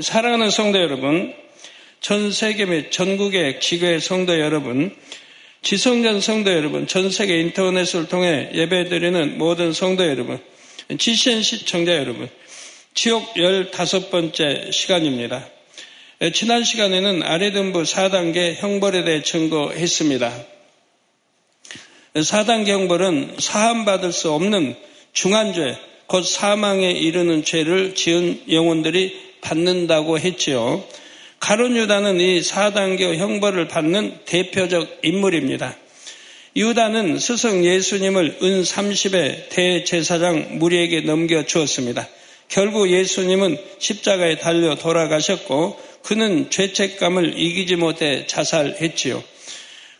사랑하는 성도 여러분, 전 세계 및 전국의 기교의 성도 여러분, 지성전 성도 여러분, 전 세계 인터넷을 통해 예배드리는 모든 성도 여러분, 지신 시청자 여러분, 지옥 15번째 시간입니다. 지난 시간에는 아래등부 4단계 형벌에 대해 증거했습니다. 4단계 형벌은 사함받을 수 없는 중한죄, 곧 사망에 이르는 죄를 지은 영혼들이 받는다고 했지요. 가론 유다는 이 4단계 형벌을 받는 대표적 인물입니다. 유다는 스승 예수님을 은 30의 대제사장 무리에게 넘겨 주었습니다. 결국 예수님은 십자가에 달려 돌아가셨고 그는 죄책감을 이기지 못해 자살했지요.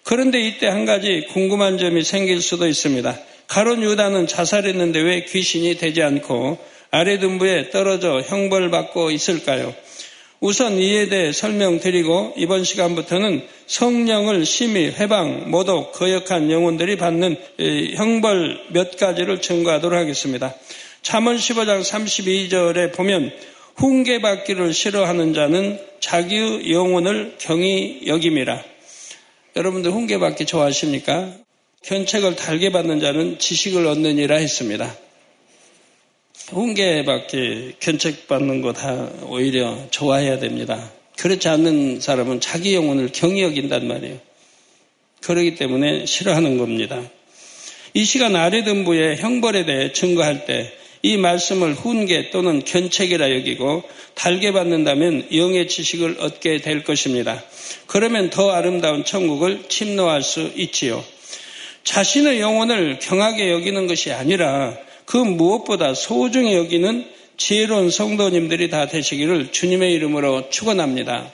그런데 이때 한 가지 궁금한 점이 생길 수도 있습니다. 가론 유다는 자살했는데 왜 귀신이 되지 않고 아래등부에 떨어져 형벌받고 있을까요? 우선 이에 대해 설명드리고 이번 시간부터는 성령을 심히 회방, 모독, 거역한 영혼들이 받는 형벌 몇 가지를 증거하도록 하겠습니다. 잠언 15장 32절에 보면 훈계받기를 싫어하는 자는 자기의 영혼을 경히 여김이라. 여러분들 훈계받기 좋아하십니까? 견책을 달게 받는 자는 지식을 얻느니라 했습니다. 훈계받기, 견책받는 거 다 오히려 좋아해야 됩니다. 그렇지 않는 사람은 자기 영혼을 경히 여긴단 말이에요. 그러기 때문에 싫어하는 겁니다. 이 시간 아래등부의 형벌에 대해 증거할 때 이 말씀을 훈계 또는 견책이라 여기고 달게 받는다면 영의 지식을 얻게 될 것입니다. 그러면 더 아름다운 천국을 침노할 수 있지요. 자신의 영혼을 경하게 여기는 것이 아니라 그 무엇보다 소중히 여기는 지혜로운 성도님들이 다 되시기를 주님의 이름으로 축원합니다.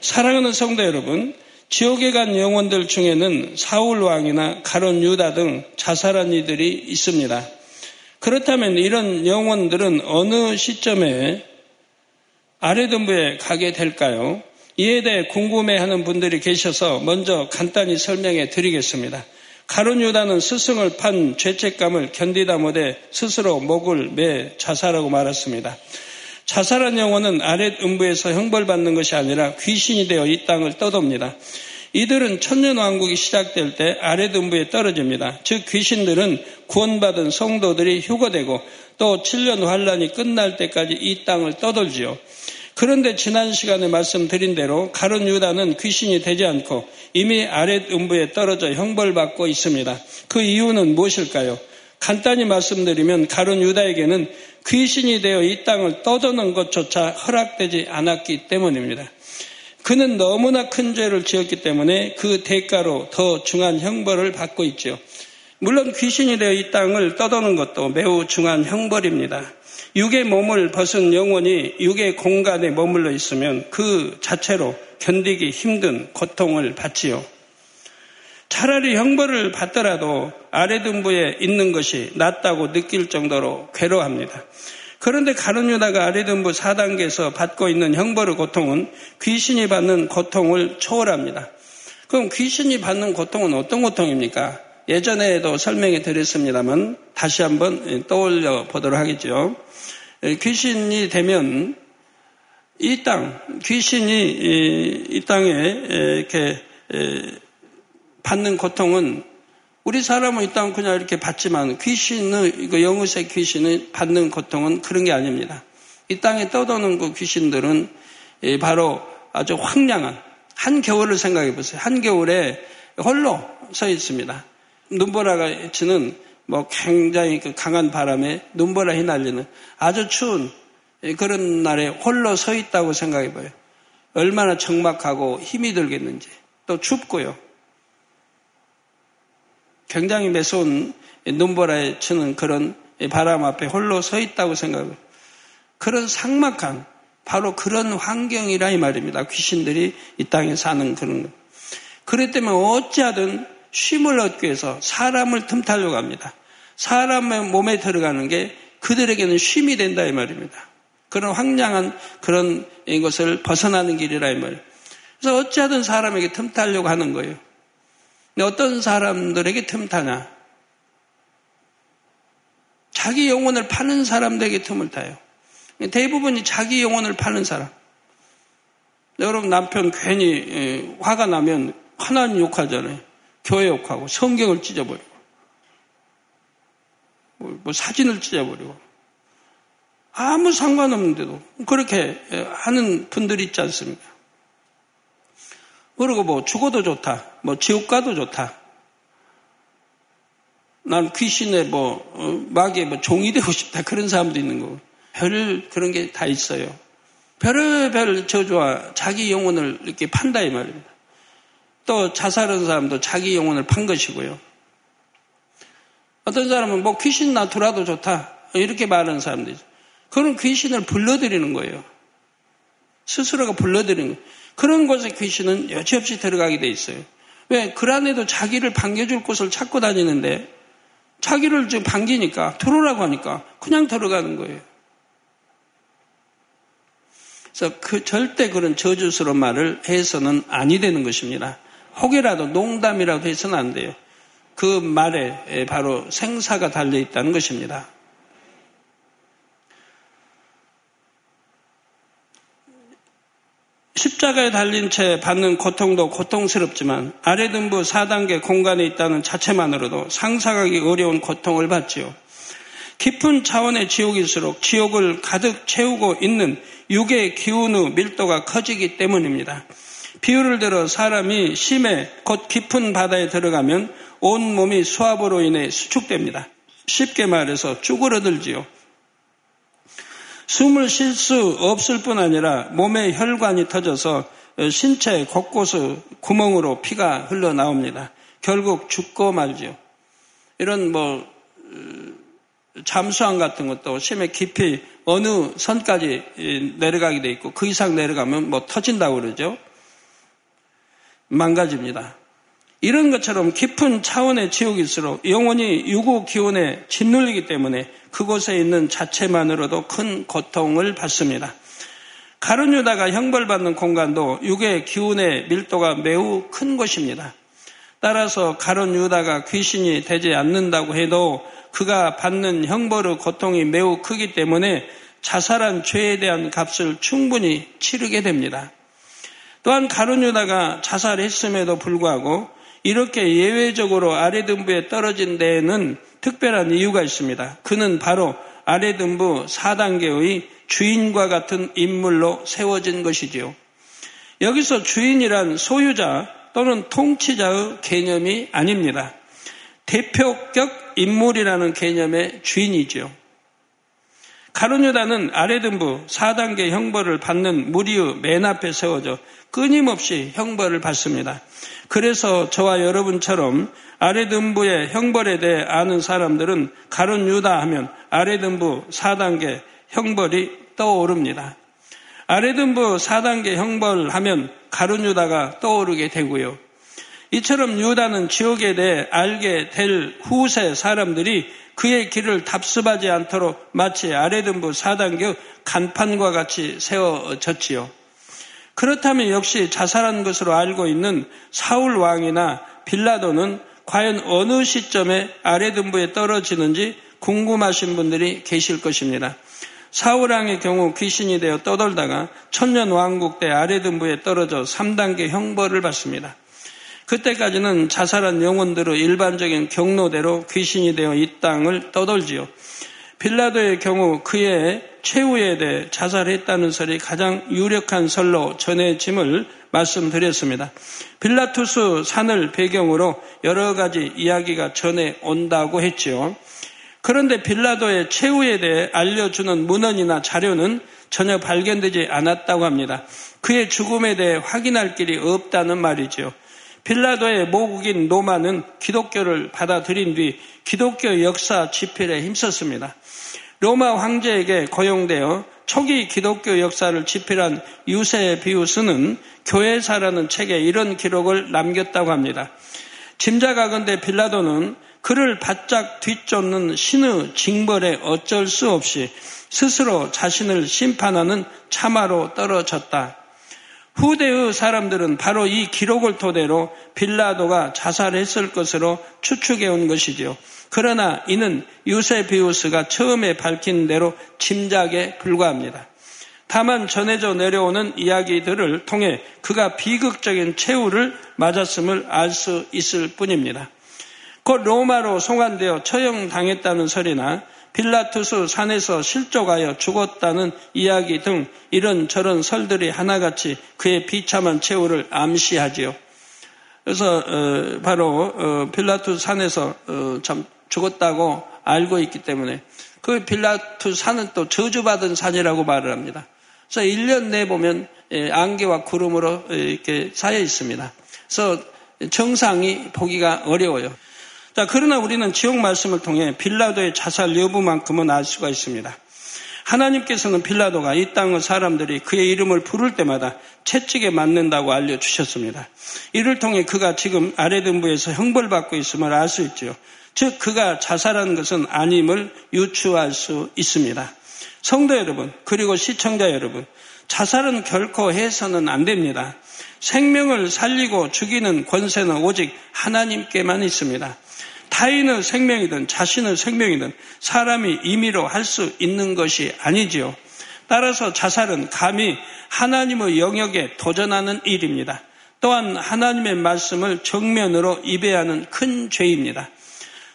사랑하는 성도 여러분, 지옥에 간 영혼들 중에는 사울 왕이나 가론 유다 등 자살한 이들이 있습니다. 그렇다면 이런 영혼들은 어느 시점에 아래등부에 가게 될까요? 이에 대해 궁금해하는 분들이 계셔서 먼저 간단히 설명해 드리겠습니다. 가론 유다는 스승을 판 죄책감을 견디다 못해 스스로 목을 매 자살하고 말았습니다. 자살한 영혼은 아랫 음부에서 형벌받는 것이 아니라 귀신이 되어 이 땅을 떠돕니다. 이들은 천년왕국이 시작될 때 아랫 음부에 떨어집니다. 즉 귀신들은 구원받은 성도들이 휴거되고 또 7년 환란이 끝날 때까지 이 땅을 떠돌지요. 그런데 지난 시간에 말씀드린 대로 가론 유다는 귀신이 되지 않고 이미 아랫 음부에 떨어져 형벌받고 있습니다. 그 이유는 무엇일까요? 간단히 말씀드리면 가론 유다에게는 귀신이 되어 이 땅을 떠도는 것조차 허락되지 않았기 때문입니다. 그는 너무나 큰 죄를 지었기 때문에 그 대가로 더 중한 형벌을 받고 있죠. 물론 귀신이 되어 이 땅을 떠도는 것도 매우 중한 형벌입니다. 육의 몸을 벗은 영혼이 육의 공간에 머물러 있으면 그 자체로 견디기 힘든 고통을 받지요. 차라리 형벌을 받더라도 아래등부에 있는 것이 낫다고 느낄 정도로 괴로워합니다. 그런데 가룟유다가 아래등부 4단계에서 받고 있는 형벌의 고통은 귀신이 받는 고통을 초월합니다. 그럼 귀신이 받는 고통은 어떤 고통입니까? 예전에도 설명해 드렸습니다만 다시 한번 떠올려 보도록 하겠죠. 귀신이 되면 이 땅, 귀신이 이 땅에 이렇게 받는 고통은 우리 사람은 이 땅 그냥 이렇게 받지만 귀신은, 이거 영의의 귀신은 받는 고통은 그런 게 아닙니다. 이 땅에 떠도는 그 귀신들은 바로 아주 황량한 한겨울을 생각해 보세요. 한겨울에 홀로 서 있습니다. 눈보라가 치는 뭐 굉장히 그 강한 바람에 눈보라 휘날리는 아주 추운 그런 날에 홀로 서 있다고 생각해 봐요. 얼마나 적막하고 힘이 들겠는지 또 춥고요. 굉장히 매서운 눈보라에 치는 그런 바람 앞에 홀로 서 있다고 생각해요. 그런 상막한 바로 그런 환경이라 이 말입니다. 귀신들이 이 땅에 사는 그런 것. 그렇기 때문에 어찌하든 쉼을 얻기 위해서 사람을 틈타려고 합니다. 사람의 몸에 들어가는 게 그들에게는 쉼이 된다 이 말입니다. 그런 황량한 그런 것을 벗어나는 길이라 이 말이에요. 그래서 어찌하든 사람에게 틈타려고 하는 거예요. 어떤 사람들에게 틈타냐? 자기 영혼을 파는 사람들에게 틈을 타요. 대부분이 자기 영혼을 파는 사람. 여러분 남편 괜히 예, 화가 나면 하나님 욕하잖아요. 교회 욕하고 성경을 찢어버리고 뭐, 뭐 사진을 찢어버리고 아무 상관없는데도 그렇게 예, 하는 분들이 있지 않습니까? 그리고 뭐 죽어도 좋다, 뭐 지옥 가도 좋다. 난 귀신의 뭐 어, 마귀의 뭐 종이 되고 싶다 그런 사람도 있는 거고 별 그런 게 다 있어요. 별의별 저주와 자기 영혼을 이렇게 판다 이 말입니다. 또 자살한 사람도 자기 영혼을 판 것이고요. 어떤 사람은 뭐 귀신 나더라도 좋다 이렇게 말하는 사람도 있어요. 그런 귀신을 불러들이는 거예요. 스스로가 불러들이는 거예요. 그런 곳에 귀신은 여지없이 들어가게 돼 있어요. 왜? 그 안에도 자기를 반겨줄 곳을 찾고 다니는데 자기를 지금 반기니까 들어오라고 하니까 그냥 들어가는 거예요. 그래서 그 절대 그런 저주스러운 말을 해서는 아니 되는 것입니다. 혹이라도 농담이라도 해서는 안 돼요. 그 말에 바로 생사가 달려 있다는 것입니다. 십자가에 달린 채 받는 고통도 고통스럽지만 아래 등부 4단계 공간에 있다는 자체만으로도 상상하기 어려운 고통을 받지요. 깊은 차원의 지옥일수록 지옥을 가득 채우고 있는 육의 기운의 밀도가 커지기 때문입니다. 비유를 들어 사람이 심해 곧 깊은 바다에 들어가면 온 몸이 수압으로 인해 수축됩니다. 쉽게 말해서 쭈그러들지요. 숨을 쉴 수 없을 뿐 아니라 몸의 혈관이 터져서 신체 곳곳의 구멍으로 피가 흘러나옵니다. 결국 죽고 말지요. 이런 뭐 잠수함 같은 것도 심해 깊이 어느 선까지 내려가게 돼 있고 그 이상 내려가면 뭐 터진다고 그러죠. 망가집니다. 이런 것처럼 깊은 차원의 지옥일수록 영혼이 유구 기운에 짓눌리기 때문에 그곳에 있는 자체만으로도 큰 고통을 받습니다. 가룟 유다가 형벌받는 공간도 육의 기운의 밀도가 매우 큰 것입니다. 따라서 가룟 유다가 귀신이 되지 않는다고 해도 그가 받는 형벌의 고통이 매우 크기 때문에 자살한 죄에 대한 값을 충분히 치르게 됩니다. 또한 가룟 유다가 자살했음에도 불구하고 이렇게 예외적으로 아래등부에 떨어진 데에는 특별한 이유가 있습니다. 그는 바로 아래등부 4단계의 주인과 같은 인물로 세워진 것이지요. 여기서 주인이란 소유자 또는 통치자의 개념이 아닙니다. 대표격 인물이라는 개념의 주인이지요. 가룟유다는 아래등부 4단계 형벌을 받는 무리의 맨 앞에 세워져 끊임없이 형벌을 받습니다. 그래서 저와 여러분처럼 아래등부의 형벌에 대해 아는 사람들은 가론 유다 하면 아래등부 4단계 형벌이 떠오릅니다. 아래등부 4단계 형벌하면 가론 유다가 떠오르게 되고요. 이처럼 유다는 지옥에 대해 알게 될 후세 사람들이 그의 길을 답습하지 않도록 마치 아래등부 4단계 간판과 같이 세워졌지요. 그렇다면 역시 자살한 것으로 알고 있는 사울 왕이나 빌라도는 과연 어느 시점에 아래 등부에 떨어지는지 궁금하신 분들이 계실 것입니다. 사울 왕의 경우 귀신이 되어 떠돌다가 천년 왕국 때 아래 등부에 떨어져 3단계 형벌을 받습니다. 그때까지는 자살한 영혼들의 일반적인 경로대로 귀신이 되어 이 땅을 떠돌지요. 빌라도의 경우 그의 최후에 대해 자살했다는 설이 가장 유력한 설로 전해짐을 말씀드렸습니다. 빌라투스 산을 배경으로 여러 가지 이야기가 전해 온다고 했지요. 그런데 빌라도의 최후에 대해 알려주는 문헌이나 자료는 전혀 발견되지 않았다고 합니다. 그의 죽음에 대해 확인할 길이 없다는 말이지요. 빌라도의 모국인 노마는 기독교를 받아들인 뒤 기독교 역사 집필에 힘썼습니다. 로마 황제에게 고용되어 초기 기독교 역사를 집필한 유세 비우스는 교회사라는 책에 이런 기록을 남겼다고 합니다. 짐작하건대 빌라도는 그를 바짝 뒤쫓는 신의 징벌에 어쩔 수 없이 스스로 자신을 심판하는 참화로 떨어졌다. 후대의 사람들은 바로 이 기록을 토대로 빌라도가 자살했을 것으로 추측해 온 것이지요. 그러나 이는 유세비우스가 처음에 밝힌 대로 짐작에 불과합니다. 다만 전해져 내려오는 이야기들을 통해 그가 비극적인 최후를 맞았음을 알 수 있을 뿐입니다. 곧 로마로 송환되어 처형당했다는 설이나 빌라투스 산에서 실족하여 죽었다는 이야기 등 이런저런 설들이 하나같이 그의 비참한 최후를 암시하지요. 그래서 어, 바로 어, 빌라투스 산에서 어, 참 죽었다고 알고 있기 때문에 그 빌라투스 산은 또 저주받은 산이라고 말을 합니다. 그래서 1년 내 보면 예, 안개와 구름으로 이렇게 쌓여 있습니다. 그래서 정상이 보기가 어려워요. 자, 그러나 우리는 지옥 말씀을 통해 빌라도의 자살 여부만큼은 알 수가 있습니다. 하나님께서는 빌라도가 이 땅의 사람들이 그의 이름을 부를 때마다 채찍에 맞는다고 알려주셨습니다. 이를 통해 그가 지금 아래등부에서 형벌받고 있음을 알 수 있죠. 즉, 그가 자살한 것은 아님을 유추할 수 있습니다. 성도 여러분, 그리고 시청자 여러분, 자살은 결코 해서는 안 됩니다. 생명을 살리고 죽이는 권세는 오직 하나님께만 있습니다. 타인의 생명이든 자신의 생명이든 사람이 임의로 할 수 있는 것이 아니지요. 따라서 자살은 감히 하나님의 영역에 도전하는 일입니다. 또한 하나님의 말씀을 정면으로 입에하는 큰 죄입니다.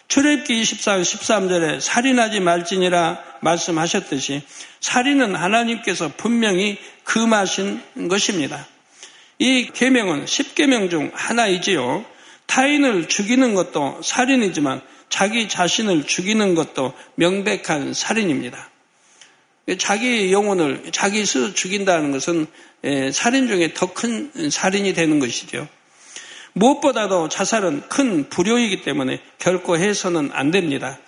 출애굽기 24장 13절에 살인하지 말지니라 말씀하셨듯이 살인은 하나님께서 분명히 금하신 것입니다. 이 계명은 10계명 중 하나이지요. 타인을 죽이는 것도 살인이지만 자기 자신을 죽이는 것도 명백한 살인입니다. 자기 영혼을 자기 스스로 죽인다는 것은 예, 살인 중에 더 큰 살인이 되는 것이죠. 무엇보다도 자살은 큰 불효이기 때문에 결코 해서는 안 됩니다.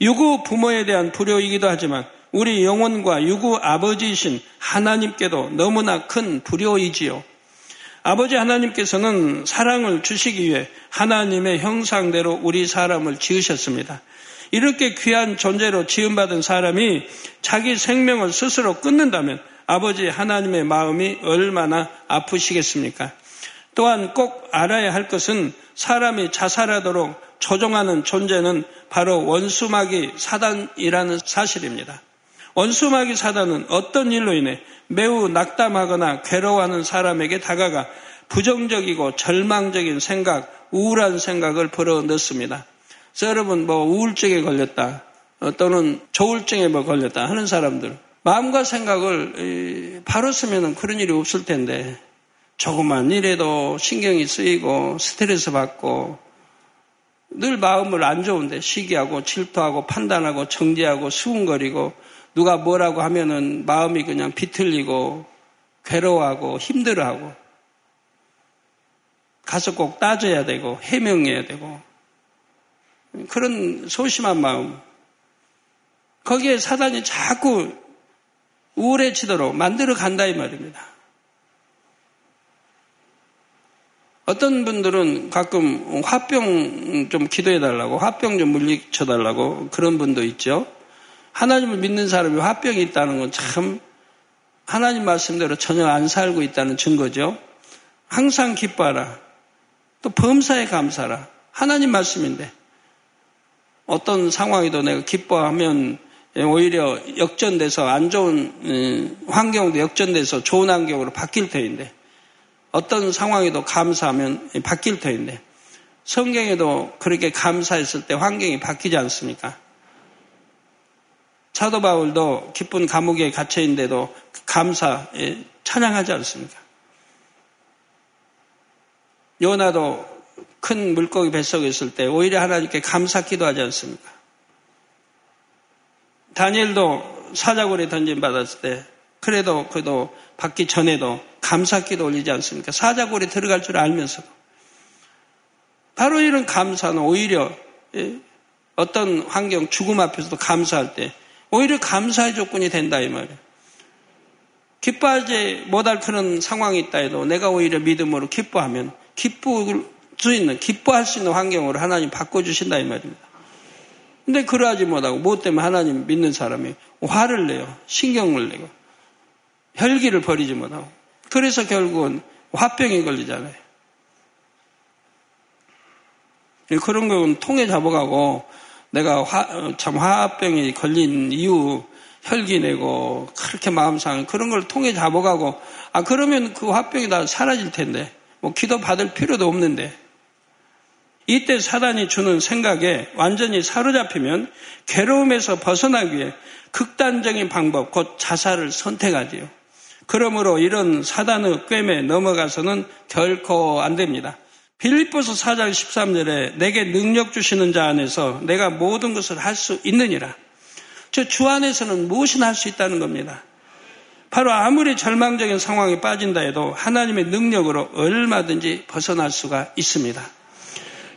유구 부모에 대한 불효이기도 하지만 우리 영혼과 유구 아버지이신 하나님께도 너무나 큰 불효이지요. 아버지 하나님께서는 사랑을 주시기 위해 하나님의 형상대로 우리 사람을 지으셨습니다. 이렇게 귀한 존재로 지음받은 사람이 자기 생명을 스스로 끊는다면 아버지 하나님의 마음이 얼마나 아프시겠습니까? 또한 꼭 알아야 할 것은 사람이 자살하도록 조종하는 존재는 바로 원수마귀 사단이라는 사실입니다. 원수마귀 사단은 어떤 일로 인해 매우 낙담하거나 괴로워하는 사람에게 다가가 부정적이고 절망적인 생각, 우울한 생각을 불어넣습니다. 그래서 여러분 뭐 우울증에 걸렸다 어, 또는 조울증에 뭐 걸렸다 하는 사람들 마음과 생각을 바로 쓰면 그런 일이 없을 텐데 조금만 일에도 신경이 쓰이고 스트레스 받고 늘 마음을 안 좋은데 시기하고 질투하고 판단하고 정죄하고 수군거리고 누가 뭐라고 하면은 마음이 그냥 비틀리고 괴로워하고 힘들어하고 가서 꼭 따져야 되고 해명해야 되고 그런 소심한 마음 거기에 사단이 자꾸 우울해지도록 만들어 간다 이 말입니다. 어떤 분들은 가끔 화병 좀 기도해 달라고 화병 좀 물리쳐 달라고 그런 분도 있죠. 하나님을 믿는 사람이 화병이 있다는 건 참 하나님 말씀대로 전혀 안 살고 있다는 증거죠. 항상 기뻐하라. 또 범사에 감사라. 하나님 말씀인데 어떤 상황에도 내가 기뻐하면 오히려 역전돼서 안 좋은 음, 환경도 역전돼서 좋은 환경으로 바뀔 터인데 어떤 상황에도 감사하면 바뀔 터인데 성경에도 그렇게 감사했을 때 환경이 바뀌지 않습니까? 사도 바울도 기쁜 감옥에 갇혀 있는데도 감사 찬양하지 않습니까? 요나도 큰 물고기 뱃속에 있을 때 오히려 하나님께 감사 기도하지 않습니까? 다니엘도 사자굴에 던짐 받았을 때 그래도 그도 받기 전에도 감사 기도 올리지 않습니까? 사자굴에 들어갈 줄 알면서도 바로 이런 감사는 오히려 어떤 환경 죽음 앞에서도 감사할 때 오히려 감사의 조건이 된다 이 말이에요. 기뻐하지 못할 그런 상황이 있다 해도 내가 오히려 믿음으로 기뻐하면 기쁠 수 있는 기뻐할 수 있는 환경으로 하나님 바꿔주신다 이 말입니다. 근데 그러하지 못하고 무엇 때문에 하나님 믿는 사람이 화를 내요. 신경을 내고 혈기를 버리지 못하고 그래서 결국은 화병에 걸리잖아요. 그런 경우는 통에 잡아가고 내가 화, 참 화병이 걸린 이후 혈기 내고 그렇게 마음 상해 그런 걸 통해 잡아가고 아 그러면 그 화병이 다 사라질 텐데 뭐 기도 받을 필요도 없는데 이때 사단이 주는 생각에 완전히 사로잡히면 괴로움에서 벗어나기 위해 극단적인 방법 곧 자살을 선택하지요. 그러므로 이런 사단의 꿰매 넘어가서는 결코 안 됩니다. 빌립보서 4장 13절에 내게 능력 주시는 자 안에서 내가 모든 것을 할 수 있느니라. 저 주 안에서는 무엇이나 할 수 있다는 겁니다. 바로 아무리 절망적인 상황에 빠진다 해도 하나님의 능력으로 얼마든지 벗어날 수가 있습니다.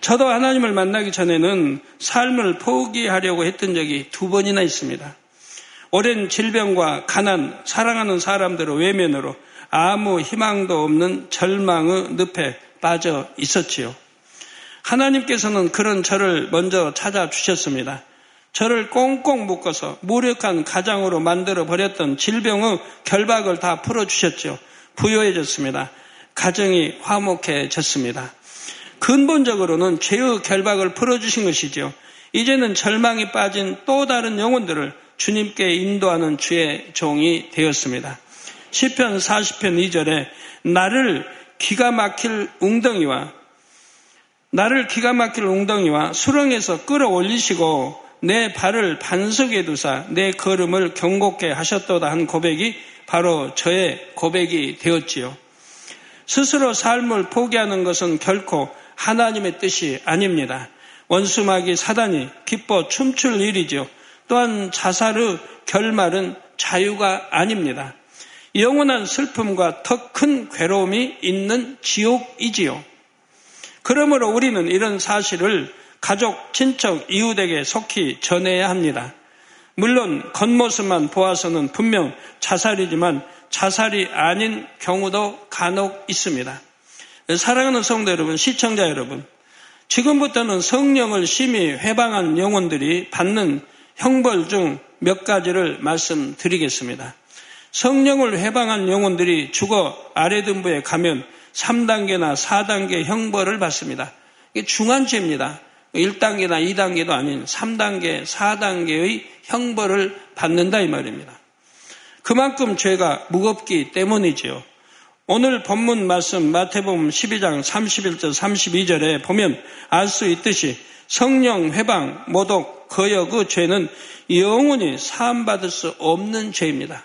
저도 하나님을 만나기 전에는 삶을 포기하려고 했던 적이 두 번이나 있습니다. 오랜 질병과 가난, 사랑하는 사람들의 외면으로 아무 희망도 없는 절망의 늪에 빠져 있었지요. 하나님께서는 그런 저를 먼저 찾아주셨습니다. 저를 꽁꽁 묶어서 무력한 가장으로 만들어 버렸던 질병의 결박을 다 풀어주셨죠. 부여해졌습니다. 가정이 화목해졌습니다. 근본적으로는 죄의 결박을 풀어주신 것이죠. 이제는 절망이 빠진 또 다른 영혼들을 주님께 인도하는 주의 종이 되었습니다. 10편 40편 2절에 나를 기가 막힐 웅덩이와 나를 기가 막힐 웅덩이와 수렁에서 끌어올리시고 내 발을 반석에 두사 내 걸음을 경곡게 하셨도다 한 고백이 바로 저의 고백이 되었지요. 스스로 삶을 포기하는 것은 결코 하나님의 뜻이 아닙니다. 원수마귀 사단이 기뻐 춤출 일이죠. 또한 자살의 결말은 자유가 아닙니다. 영원한 슬픔과 더 큰 괴로움이 있는 지옥이지요. 그러므로 우리는 이런 사실을 가족, 친척, 이웃에게 속히 전해야 합니다. 물론 겉모습만 보아서는 분명 자살이지만 자살이 아닌 경우도 간혹 있습니다. 사랑하는 성도 여러분, 시청자 여러분, 지금부터는 성령을 심히 회방한 영혼들이 받는 형벌 중 몇 가지를 말씀드리겠습니다. 성령을 회방한 영혼들이 죽어 아래등부에 가면 3단계나 4단계 형벌을 받습니다. 이게 중한 죄입니다. 1단계나 2단계도 아닌 3단계, 4단계의 형벌을 받는다 이 말입니다. 그만큼 죄가 무겁기 때문이지요. 오늘 본문 말씀 마태복음 12장 31절 32절에 보면 알 수 있듯이 성령 회방, 모독, 거역 그 죄는 영원히 사함받을 수 없는 죄입니다.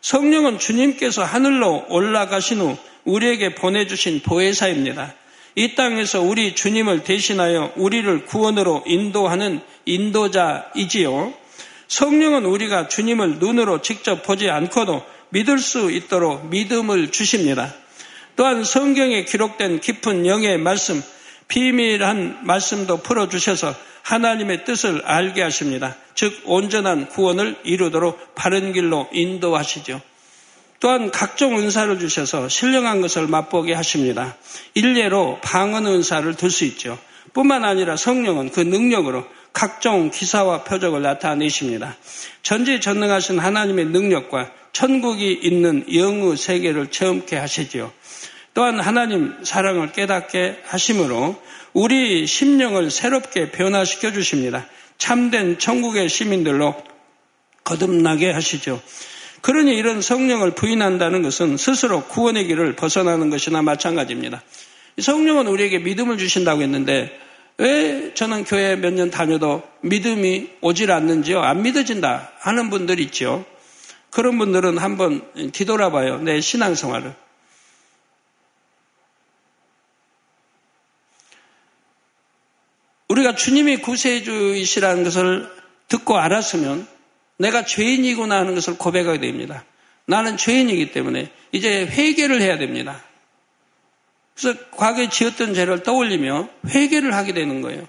성령은 주님께서 하늘로 올라가신 후 우리에게 보내주신 보혜사입니다. 이 땅에서 우리 주님을 대신하여 우리를 구원으로 인도하는 인도자이지요. 성령은 우리가 주님을 눈으로 직접 보지 않고도 믿을 수 있도록 믿음을 주십니다. 또한 성경에 기록된 깊은 영의 말씀, 비밀한 말씀도 풀어주셔서 하나님의 뜻을 알게 하십니다. 즉, 온전한 구원을 이루도록 바른 길로 인도하시죠. 또한 각종 은사를 주셔서 신령한 것을 맛보게 하십니다. 일례로 방언 은사를 들 수 있죠. 뿐만 아니라 성령은 그 능력으로 각종 기사와 표적을 나타내십니다. 전지전능하신 하나님의 능력과 천국이 있는 영의 세계를 체험케 하시지요. 또한 하나님 사랑을 깨닫게 하심으로 우리 심령을 새롭게 변화시켜 주십니다. 참된 천국의 시민들로 거듭나게 하시죠. 그러니 이런 성령을 부인한다는 것은 스스로 구원의 길을 벗어나는 것이나 마찬가지입니다. 성령은 우리에게 믿음을 주신다고 했는데 왜 저는 교회 몇 년 다녀도 믿음이 오질 않는지요? 안 믿어진다 하는 분들 있죠. 그런 분들은 한번 뒤돌아봐요. 내 신앙생활을. 우리가 주님이 구세주이시라는 것을 듣고 알았으면 내가 죄인이구나 하는 것을 고백하게 됩니다. 나는 죄인이기 때문에 이제 회개를 해야 됩니다. 그래서 과거에 지었던 죄를 떠올리며 회개를 하게 되는 거예요.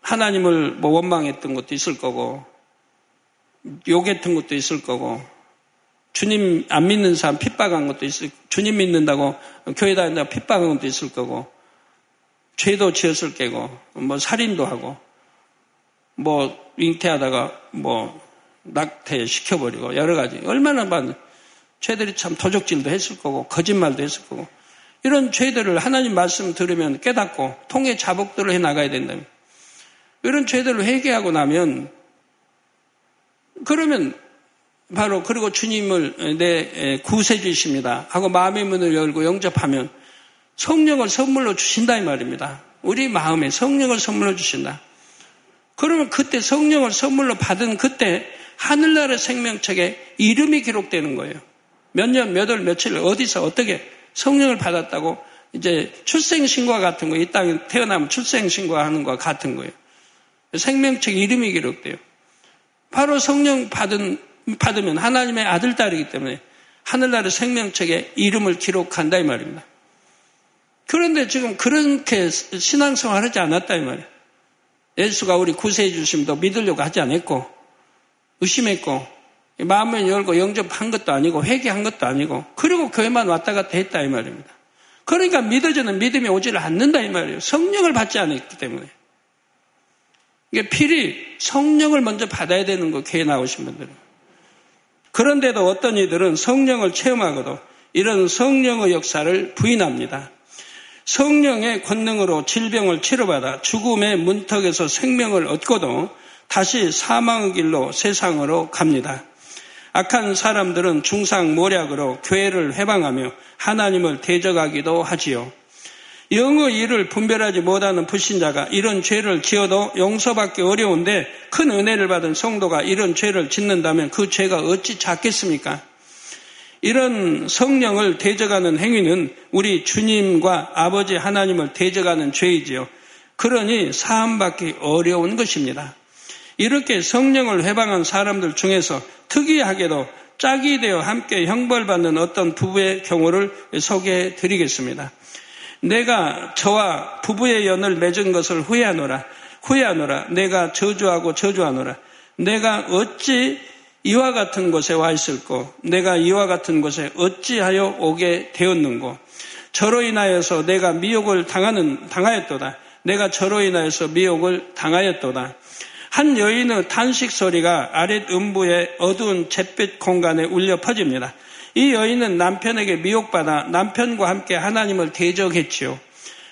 하나님을 뭐 원망했던 것도 있을 거고, 욕했던 것도 있을 거고, 주님 안 믿는 사람 핍박한 것도 있을, 주님 믿는다고 교회 다닌다고 핍박한 것도 있을 거고, 죄도 지었을 게고, 뭐 살인도 하고, 뭐 잉태하다가 뭐 낙태 시켜버리고 여러 가지 얼마나 많은 죄들이 참 도적질도 했을 거고 거짓말도 했을 거고 이런 죄들을 하나님 말씀 들으면 깨닫고 통해 자복들을 해 나가야 된다. 이런 죄들을 회개하고 나면 그러면 바로 그리고 주님을 내 구세주십니다 하고 마음의 문을 열고 영접하면 성령을 선물로 주신다 이 말입니다. 우리 마음에 성령을 선물로 주신다. 그러면 그때 성령을 선물로 받은 그때 하늘나라 생명책에 이름이 기록되는 거예요. 몇 년, 몇 월, 며칠, 어디서 어떻게 성령을 받았다고 이제 출생신고와 같은 거, 이 땅에 태어나면 출생신고하는 거와 같은 거예요. 생명책 이름이 기록돼요. 바로 성령 받은, 받으면 하나님의 아들, 딸이기 때문에 하늘나라 생명책에 이름을 기록한다 이 말입니다. 그런데 지금 그렇게 신앙생활 하지 않았다 이 말이에요. 예수가 우리 구세해 주심도 믿으려고 하지 않았고 의심했고 마음을 열고 영접한 것도 아니고 회개한 것도 아니고 그리고 교회만 왔다 갔다 했다 이 말입니다. 그러니까 믿어지는 믿음이 오지를 않는다 이 말이에요. 성령을 받지 않았기 때문에. 이게 필히 성령을 먼저 받아야 되는 거 교회 나오신 분들은. 그런데도 어떤 이들은 성령을 체험하고도 이런 성령의 역사를 부인합니다. 성령의 권능으로 질병을 치료받아 죽음의 문턱에서 생명을 얻고도 다시 사망의 길로 세상으로 갑니다. 악한 사람들은 중상 모략으로 교회를 해방하며 하나님을 대적하기도 하지요. 영의 일을 분별하지 못하는 불신자가 이런 죄를 지어도 용서받기 어려운데 큰 은혜를 받은 성도가 이런 죄를 짓는다면 그 죄가 어찌 작겠습니까? 이런 성령을 대적하는 행위는 우리 주님과 아버지 하나님을 대적하는 죄이지요. 그러니 사함받기 어려운 것입니다. 이렇게 성령을 회방한 사람들 중에서 특이하게도 짝이 되어 함께 형벌받는 어떤 부부의 경우를 소개해 드리겠습니다. 내가 저와 부부의 연을 맺은 것을 후회하노라. 후회하노라. 내가 저주하고 저주하노라. 내가 어찌 이와 같은 곳에 와 있을꼬? 내가 이와 같은 곳에 어찌하여 오게 되었는고? 저로 인하여서 내가 미혹을 당하는, 당하였도다. 내가 저로 인하여서 미혹을 당하였도다. 한 여인의 탄식 소리가 아랫 음부의 어두운 잿빛 공간에 울려 퍼집니다. 이 여인은 남편에게 미혹받아 남편과 함께 하나님을 대적했지요.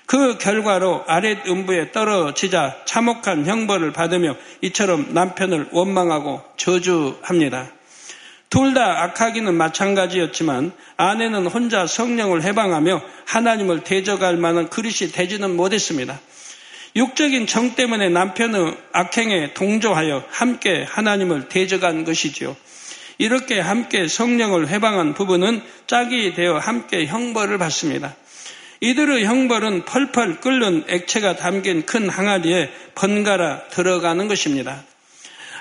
그 결과로 아랫 음부에 떨어지자 참혹한 형벌을 받으며 이처럼 남편을 원망하고 저주합니다. 둘 다 악하기는 마찬가지였지만 아내는 혼자 성령을 해방하며 하나님을 대적할 만한 그릇이 되지는 못했습니다. 육적인 정 때문에 남편의 악행에 동조하여 함께 하나님을 대적한 것이지요. 이렇게 함께 성령을 해방한 부부는 짝이 되어 함께 형벌을 받습니다. 이들의 형벌은 펄펄 끓는 액체가 담긴 큰 항아리에 번갈아 들어가는 것입니다.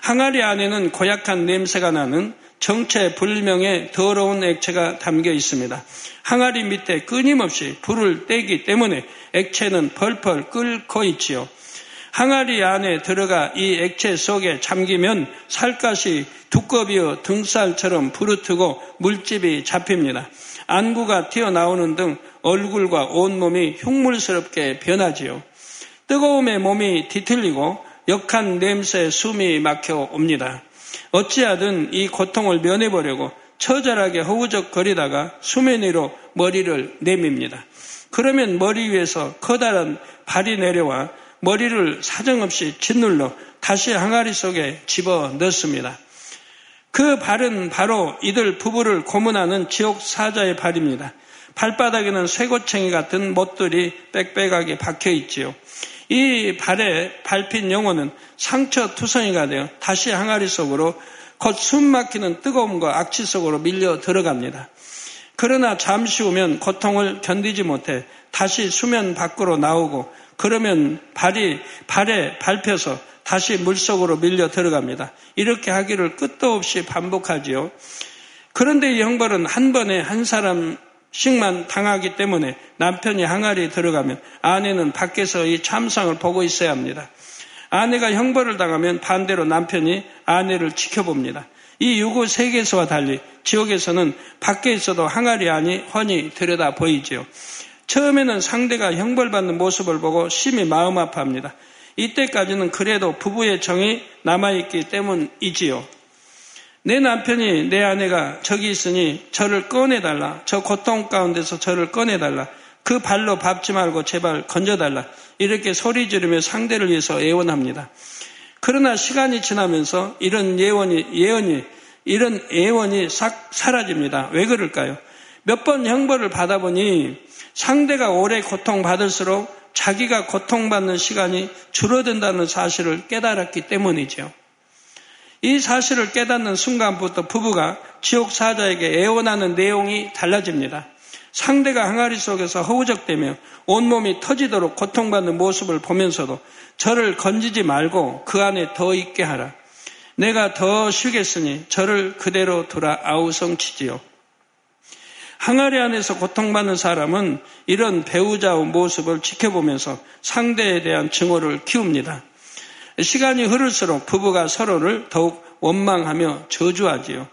항아리 안에는 고약한 냄새가 나는 정체 불명의 더러운 액체가 담겨 있습니다. 항아리 밑에 끊임없이 불을 떼기 때문에 액체는 펄펄 끓고 있지요. 항아리 안에 들어가 이 액체 속에 잠기면 살갗이 두꺼비어 등살처럼 부르트고 물집이 잡힙니다. 안구가 튀어나오는 등 얼굴과 온몸이 흉물스럽게 변하지요. 뜨거움에 몸이 뒤틀리고 역한 냄새에 숨이 막혀 옵니다. 어찌하든 이 고통을 면해보려고 처절하게 허우적거리다가 수면 위로 머리를 내밉니다. 그러면 머리 위에서 커다란 발이 내려와 머리를 사정없이 짓눌러 다시 항아리 속에 집어 넣습니다. 그 발은 바로 이들 부부를 고문하는 지옥 사자의 발입니다. 발바닥에는 쇠고챙이 같은 못들이 빽빽하게 박혀 있지요. 이 발에 밟힌 영혼은 상처 투성이가 되어 다시 항아리 속으로 곧 숨 막히는 뜨거움과 악취 속으로 밀려 들어갑니다. 그러나 잠시 후면 고통을 견디지 못해 다시 수면 밖으로 나오고 그러면 발이 발에 밟혀서 다시 물속으로 밀려 들어갑니다. 이렇게 하기를 끝도 없이 반복하지요. 그런데 이 형벌은 한 번에 한 사람 씩만 당하기 때문에 남편이 항아리에 들어가면 아내는 밖에서 이 참상을 보고 있어야 합니다. 아내가 형벌을 당하면 반대로 남편이 아내를 지켜봅니다. 이 유구 세계에서와 달리 지옥에서는 밖에 있어도 항아리 안이 훤히 들여다 보이지요. 처음에는 상대가 형벌받는 모습을 보고 심히 마음 아파합니다. 이때까지는 그래도 부부의 정이 남아있기 때문이지요. 내 남편이 내 아내가 저기 있으니 저를 꺼내달라. 저 고통 가운데서 저를 꺼내달라. 그 발로 밟지 말고 제발 건져달라. 이렇게 소리 지르며 상대를 위해서 애원합니다. 그러나 시간이 지나면서 이런 예언이, 예언이, 이런 애원이 싹 사라집니다. 왜 그럴까요? 몇 번 형벌을 받아보니 상대가 오래 고통받을수록 자기가 고통받는 시간이 줄어든다는 사실을 깨달았기 때문이죠. 이 사실을 깨닫는 순간부터 부부가 지옥 사자에게 애원하는 내용이 달라집니다. 상대가 항아리 속에서 허우적대며 온몸이 터지도록 고통받는 모습을 보면서도 저를 건지지 말고 그 안에 더 있게 하라. 내가 더 쉬겠으니 저를 그대로 두라 아우성치지요. 항아리 안에서 고통받는 사람은 이런 배우자의 모습을 지켜보면서 상대에 대한 증오를 키웁니다. 시간이 흐를수록 부부가 서로를 더욱 원망하며 저주하지요.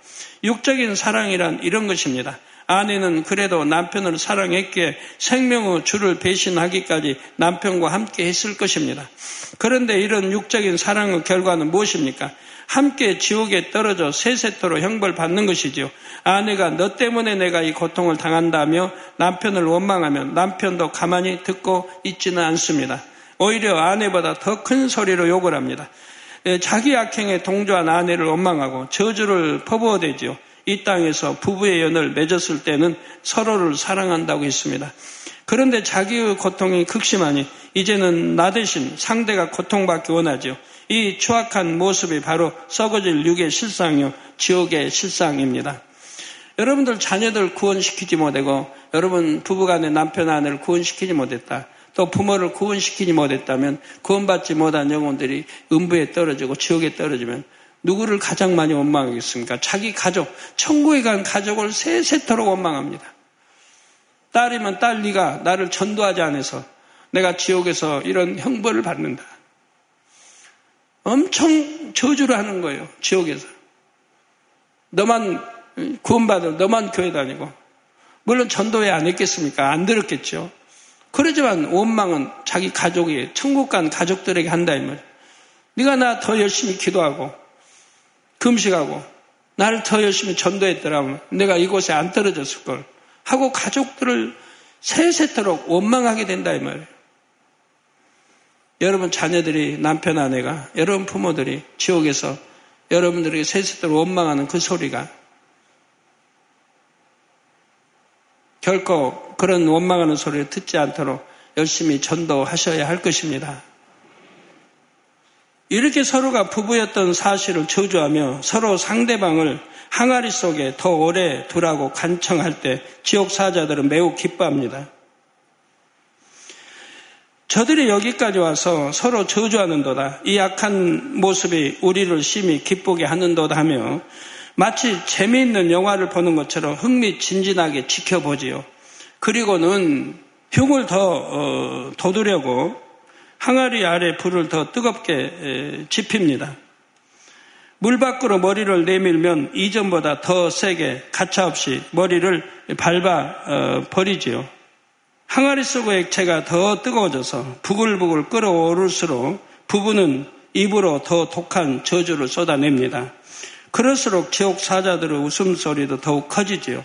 육적인 사랑이란 이런 것입니다. 아내는 그래도 남편을 사랑했기에 생명의 주를 배신하기까지 남편과 함께 했을 것입니다. 그런데 이런 육적인 사랑의 결과는 무엇입니까? 함께 지옥에 떨어져 세세토로 형벌받는 것이지요. 아내가 너 때문에 내가 이 고통을 당한다며 남편을 원망하면 남편도 가만히 듣고 있지는 않습니다. 오히려 아내보다 더 큰 소리로 욕을 합니다. 예, 자기 악행에 동조한 아내를 원망하고 저주를 퍼부어대지요. 이 땅에서 부부의 연을 맺었을 때는 서로를 사랑한다고 했습니다. 그런데 자기의 고통이 극심하니 이제는 나 대신 상대가 고통받기 원하죠. 이 추악한 모습이 바로 썩어질 육의 실상이요. 지옥의 실상입니다. 여러분들 자녀들 구원시키지 못하고 여러분 부부간의 남편 아내를 구원시키지 못했다. 또 부모를 구원시키지 못했다면 구원받지 못한 영혼들이 음부에 떨어지고 지옥에 떨어지면 누구를 가장 많이 원망하겠습니까? 자기 가족, 천국에 간 가족을 세세토록 원망합니다. 딸이면 딸 네가 나를 전도하지 않아서 내가 지옥에서 이런 형벌을 받는다. 엄청 저주를 하는 거예요. 지옥에서. 너만 구원받을 너만 교회 다니고 물론 전도회 안 했겠습니까? 안 들었겠죠. 그러지만 원망은 자기 가족이 천국 간 가족들에게 한다 이 말이에요. 네가 나 더 열심히 기도하고 금식하고 나를 더 열심히 전도했더라면 내가 이곳에 안 떨어졌을 걸 하고 가족들을 세세토록 원망하게 된다 이 말이에요. 여러분 자녀들이 남편 아내가 여러분 부모들이 지옥에서 여러분들에게 세세토록 원망하는 그 소리가 결코 그런 원망하는 소리를 듣지 않도록 열심히 전도하셔야 할 것입니다. 이렇게 서로가 부부였던 사실을 저주하며 서로 상대방을 항아리 속에 더 오래 두라고 간청할 때 지옥 사자들은 매우 기뻐합니다. 저들이 여기까지 와서 서로 저주하는도다. 이 악한 모습이 우리를 심히 기쁘게 하는도다 하며 마치 재미있는 영화를 보는 것처럼 흥미진진하게 지켜보지요. 그리고는 흉을 더 어, 돋으려고 항아리 아래 불을 더 뜨겁게 지핍니다. 물 밖으로 머리를 내밀면 이전보다 더 세게 가차없이 머리를 밟아 어, 버리지요. 항아리 속의 액체가 더 뜨거워져서 부글부글 끓어오를수록 부부는 입으로 더 독한 저주를 쏟아냅니다. 그럴수록 지옥 사자들의 웃음소리도 더욱 커지지요.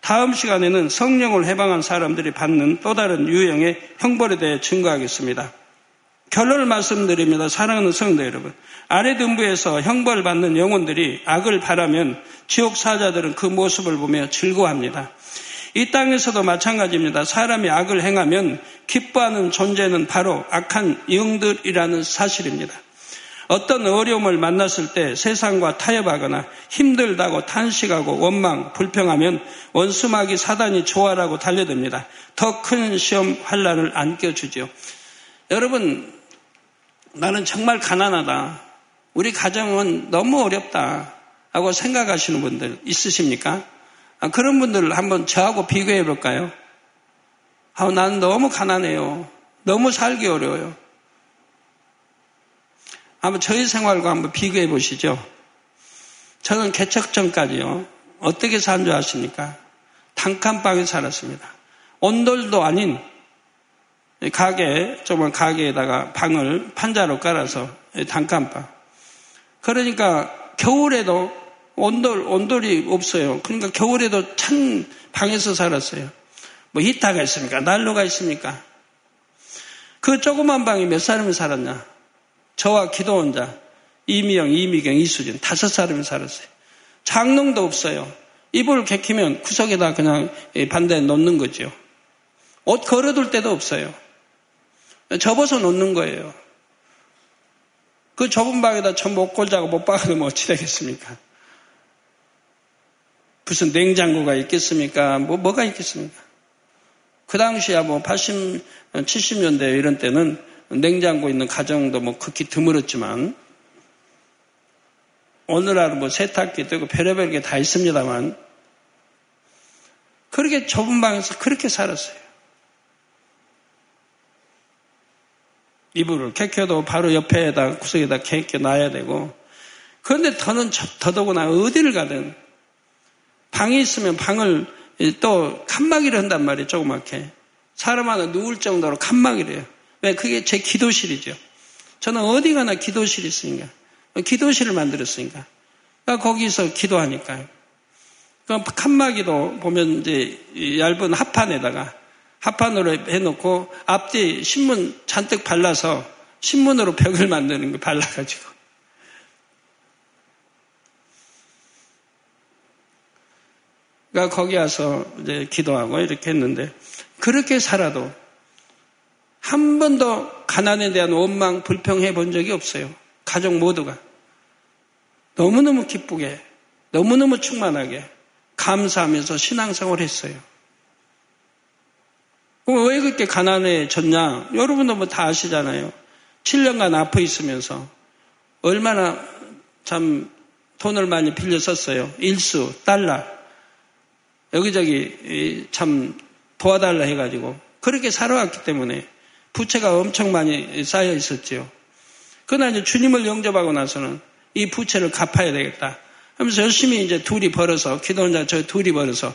다음 시간에는 성령을 해방한 사람들이 받는 또 다른 유형의 형벌에 대해 증거하겠습니다. 결론을 말씀드립니다. 사랑하는 성도 여러분. 아래 등부에서 형벌을 받는 영혼들이 악을 바라면 지옥 사자들은 그 모습을 보며 즐거워합니다. 이 땅에서도 마찬가지입니다. 사람이 악을 행하면 기뻐하는 존재는 바로 악한 영들이라는 사실입니다. 어떤 어려움을 만났을 때 세상과 타협하거나 힘들다고 탄식하고 원망, 불평하면 원수마귀 사단이 좋아라고 달려듭니다. 더 큰 시험 환란을 안겨주죠. 여러분 나는 정말 가난하다. 우리 가정은 너무 어렵다. 하고 생각하시는 분들 있으십니까? 아, 그런 분들을 한번 저하고 비교해 볼까요? 아, 나는 너무 가난해요. 너무 살기 어려워요. 한번 저희 생활과 한번 비교해 보시죠. 저는 개척 전까지요. 어떻게 산 줄 아십니까? 단칸방에 살았습니다. 온돌도 아닌 가게, 조그만 가게에다가 방을 판자로 깔아서 단칸방. 그러니까 겨울에도 온돌, 온돌이 없어요. 그러니까 겨울에도 찬 방에서 살았어요. 뭐 히타가 있습니까? 난로가 있습니까? 그 조그만 방에 몇 사람이 살았냐? 저와 기도원 자, 이미영, 이미경, 이수진 다섯 사람이 살았어요. 장롱도 없어요. 이불을 개키면 구석에다 그냥 반대에 놓는 거죠. 옷 걸어둘 데도 없어요. 접어서 놓는 거예요. 그 좁은 방에다 전부 옷 걸자고 못뭐 어찌 되겠습니까? 무슨 냉장고가 있겠습니까? 뭐, 뭐가 있겠습니까? 그 당시야 뭐 80, 70년대 이런 때는 냉장고 있는 가정도 뭐 극히 드물었지만 오늘날은 뭐 세탁기도 있고 별의별 게 다 있습니다만 그렇게 좁은 방에서 그렇게 살았어요. 이불을 캐켜도 바로 옆에다 구석에다 캐켜 놔야 되고 그런데 더는 더더구나 어디를 가든 방이 있으면 방을 또 칸막이를 한단 말이에요 조그맣게 사람 하나 누울 정도로 칸막이를 해요 왜? 그게 제 기도실이죠. 저는 어디 가나 기도실이 있으니까. 기도실을 만들었으니까. 그러니까 거기서 기도하니까요. 그 칸막이도 보면 이제 얇은 합판에다가 합판으로 해놓고 앞뒤 신문 잔뜩 발라서 신문으로 벽을 만드는 거 발라가지고. 그러니까 거기 와서 이제 기도하고 이렇게 했는데 그렇게 살아도 한 번도 가난에 대한 원망, 불평해 본 적이 없어요. 가족 모두가. 너무너무 기쁘게, 너무너무 충만하게 감사하면서 신앙생활을 했어요. 그럼 왜 그렇게 가난해졌냐? 여러분도 뭐 다 아시잖아요. 7년간 아파 있으면서 얼마나 참 돈을 많이 빌려 썼어요. 일수, 달러. 여기저기 참 도와달라 해가지고 그렇게 살아왔기 때문에 부채가 엄청 많이 쌓여 있었지요. 그러나 이제 주님을 영접하고 나서는 이 부채를 갚아야 되겠다. 하면서 열심히 이제 둘이 벌어서 기도원자 저 둘이 벌어서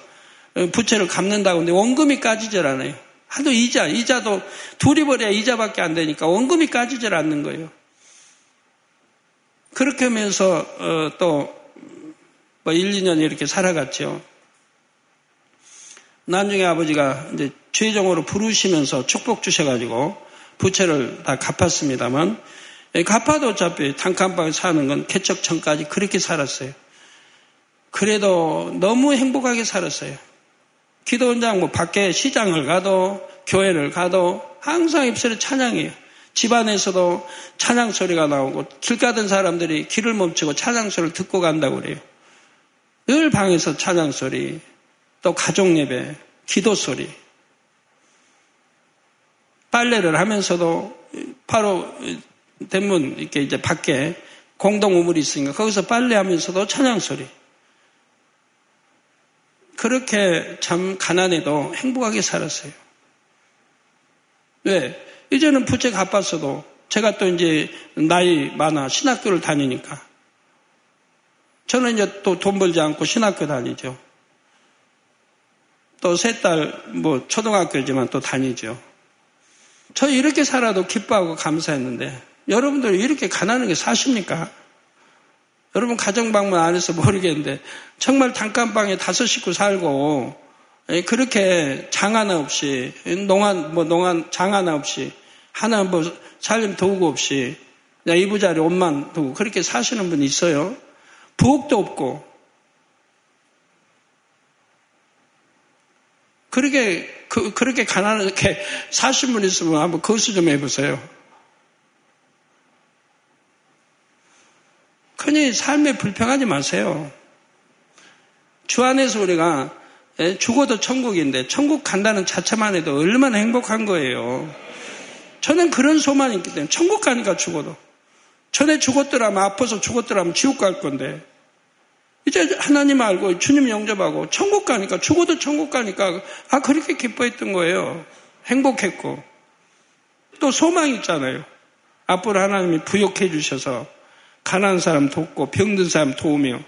부채를 갚는다고 근데 원금이 까지질 않아요. 하도 이자, 이자도 둘이 벌어야 이자밖에 안 되니까 원금이 까지질 않는 거예요. 그렇게 하면서 어, 또뭐 1, 2년 이렇게 살아갔죠. 나중에 아버지가 이제 최종으로 부르시면서 축복 주셔가지고 부채를 다 갚았습니다만 예, 갚아도 어차피 단칸방에 사는 건 개척전까지 그렇게 살았어요. 그래도 너무 행복하게 살았어요. 기도원장 뭐 밖에 시장을 가도 교회를 가도 항상 입술에 찬양이에요. 집안에서도 찬양 소리가 나오고 길 가던 사람들이 길을 멈추고 찬양 소리를 듣고 간다고 그래요. 늘 방에서 찬양 소리, 또 가족 예배, 기도 소리. 빨래를 하면서도 바로 대문 이렇게 이제 밖에 공동 우물이 있으니까 거기서 빨래하면서도 찬양 소리. 그렇게 참 가난해도 행복하게 살았어요. 왜? 이제는 부채 갚았어도 제가 또 이제 나이 많아 신학교를 다니니까 저는 이제 또 돈 벌지 않고 신학교 다니죠. 또세딸뭐 초등학교지만 또 다니죠. 저 이렇게 살아도 기뻐하고 감사했는데 여러분들 이렇게 가난하게 사십니까? 여러분 가정 방문 안 해서 모르겠는데 정말 단칸방에 다섯 식구 살고 예, 그렇게 장 하나 없이 농한 뭐 농한 장 하나 없이 하나 뭐 살림 도구 없이 이부자리 옷만 두고 그렇게 사시는 분이 있어요. 부엌도 없고 그렇게 그, 그렇게 가난하게 사신 분 있으면 한번 거수 좀 해보세요. 흔히 삶에 불평하지 마세요. 주 안에서 우리가 예, 죽어도 천국인데 천국 간다는 자체만 해도 얼마나 행복한 거예요. 저는 그런 소망이 있기 때문에 천국 가니까 죽어도 전에 죽었더라면 아파서 죽었더라면 지옥 갈 건데 이제 하나님 알고 주님 영접하고 천국 가니까 죽어도 천국 가니까 아 그렇게 기뻐했던 거예요. 행복했고 또 소망이 있잖아요. 앞으로 하나님이 부욕해 주셔서 가난한 사람 돕고 병든 사람 도우며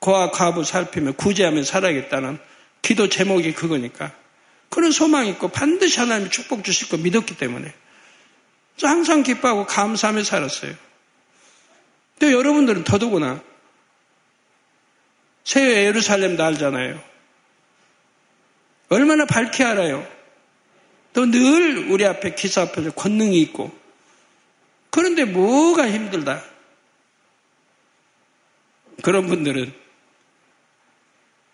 고아 과부 살피며 구제하며 살아야겠다는 기도 제목이 그거니까 그런 소망이 있고 반드시 하나님이 축복 주실 거 믿었기 때문에 항상 기뻐하고 감사하며 살았어요. 또 여러분들은 더더구나 새 예루살렘도 알잖아요. 얼마나 밝게 알아요. 또 늘 우리 앞에 기사 앞에서 권능이 있고 그런데 뭐가 힘들다. 그런 분들은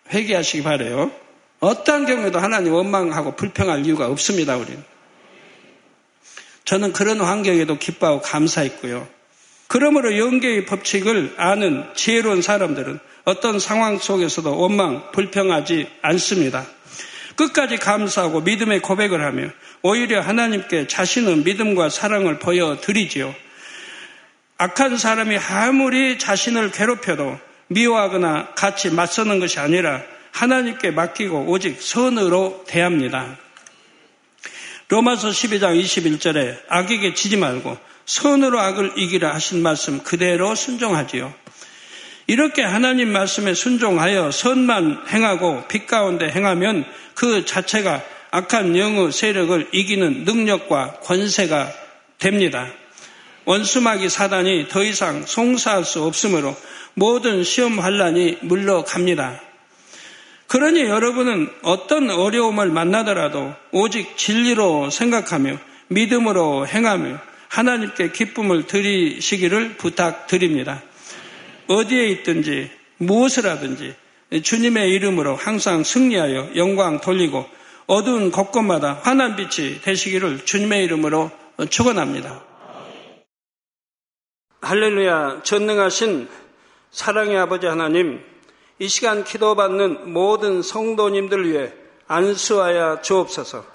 회개하시기 바래요. 어떠한 경우에도 하나님 원망하고 불평할 이유가 없습니다. 우리는. 저는 그런 환경에도 기뻐하고 감사했고요. 그러므로 영계의 법칙을 아는 지혜로운 사람들은 어떤 상황 속에서도 원망, 불평하지 않습니다. 끝까지 감사하고 믿음의 고백을 하며 오히려 하나님께 자신의 믿음과 사랑을 보여드리지요. 악한 사람이 아무리 자신을 괴롭혀도 미워하거나 같이 맞서는 것이 아니라 하나님께 맡기고 오직 선으로 대합니다. 로마서 12장 21절에 악에게 지지 말고 선으로 악을 이기라 하신 말씀 그대로 순종하지요. 이렇게 하나님 말씀에 순종하여 선만 행하고 빛 가운데 행하면 그 자체가 악한 영의 세력을 이기는 능력과 권세가 됩니다. 원수마귀 사단이 더 이상 송사할 수 없으므로 모든 시험 환란이 물러갑니다. 그러니 여러분은 어떤 어려움을 만나더라도 오직 진리로 생각하며 믿음으로 행하며 하나님께 기쁨을 드리시기를 부탁드립니다. 어디에 있든지 무엇을 하든지 주님의 이름으로 항상 승리하여 영광 돌리고 어두운 곳곳마다 환한 빛이 되시기를 주님의 이름으로 축원합니다. 할렐루야 전능하신 사랑의 아버지 하나님 이 시간 기도받는 모든 성도님들 위해 안수하여 주옵소서.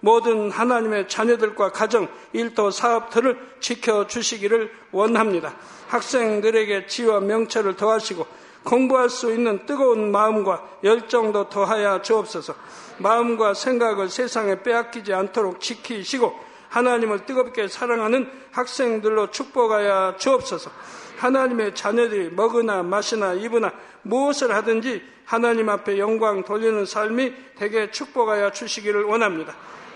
모든 하나님의 자녀들과 가정, 일도 사업들을 지켜주시기를 원합니다. 학생들에게 지와 명철을 더하시고 공부할 수 있는 뜨거운 마음과 열정도 더하여 주옵소서. 마음과 생각을 세상에 빼앗기지 않도록 지키시고 하나님을 뜨겁게 사랑하는 학생들로 축복하여 주옵소서. 하나님의 자녀들이 먹으나 마시나 입으나 무엇을 하든지 하나님 앞에 영광 돌리는 삶이 되게 축복하여 주시기를 원합니다.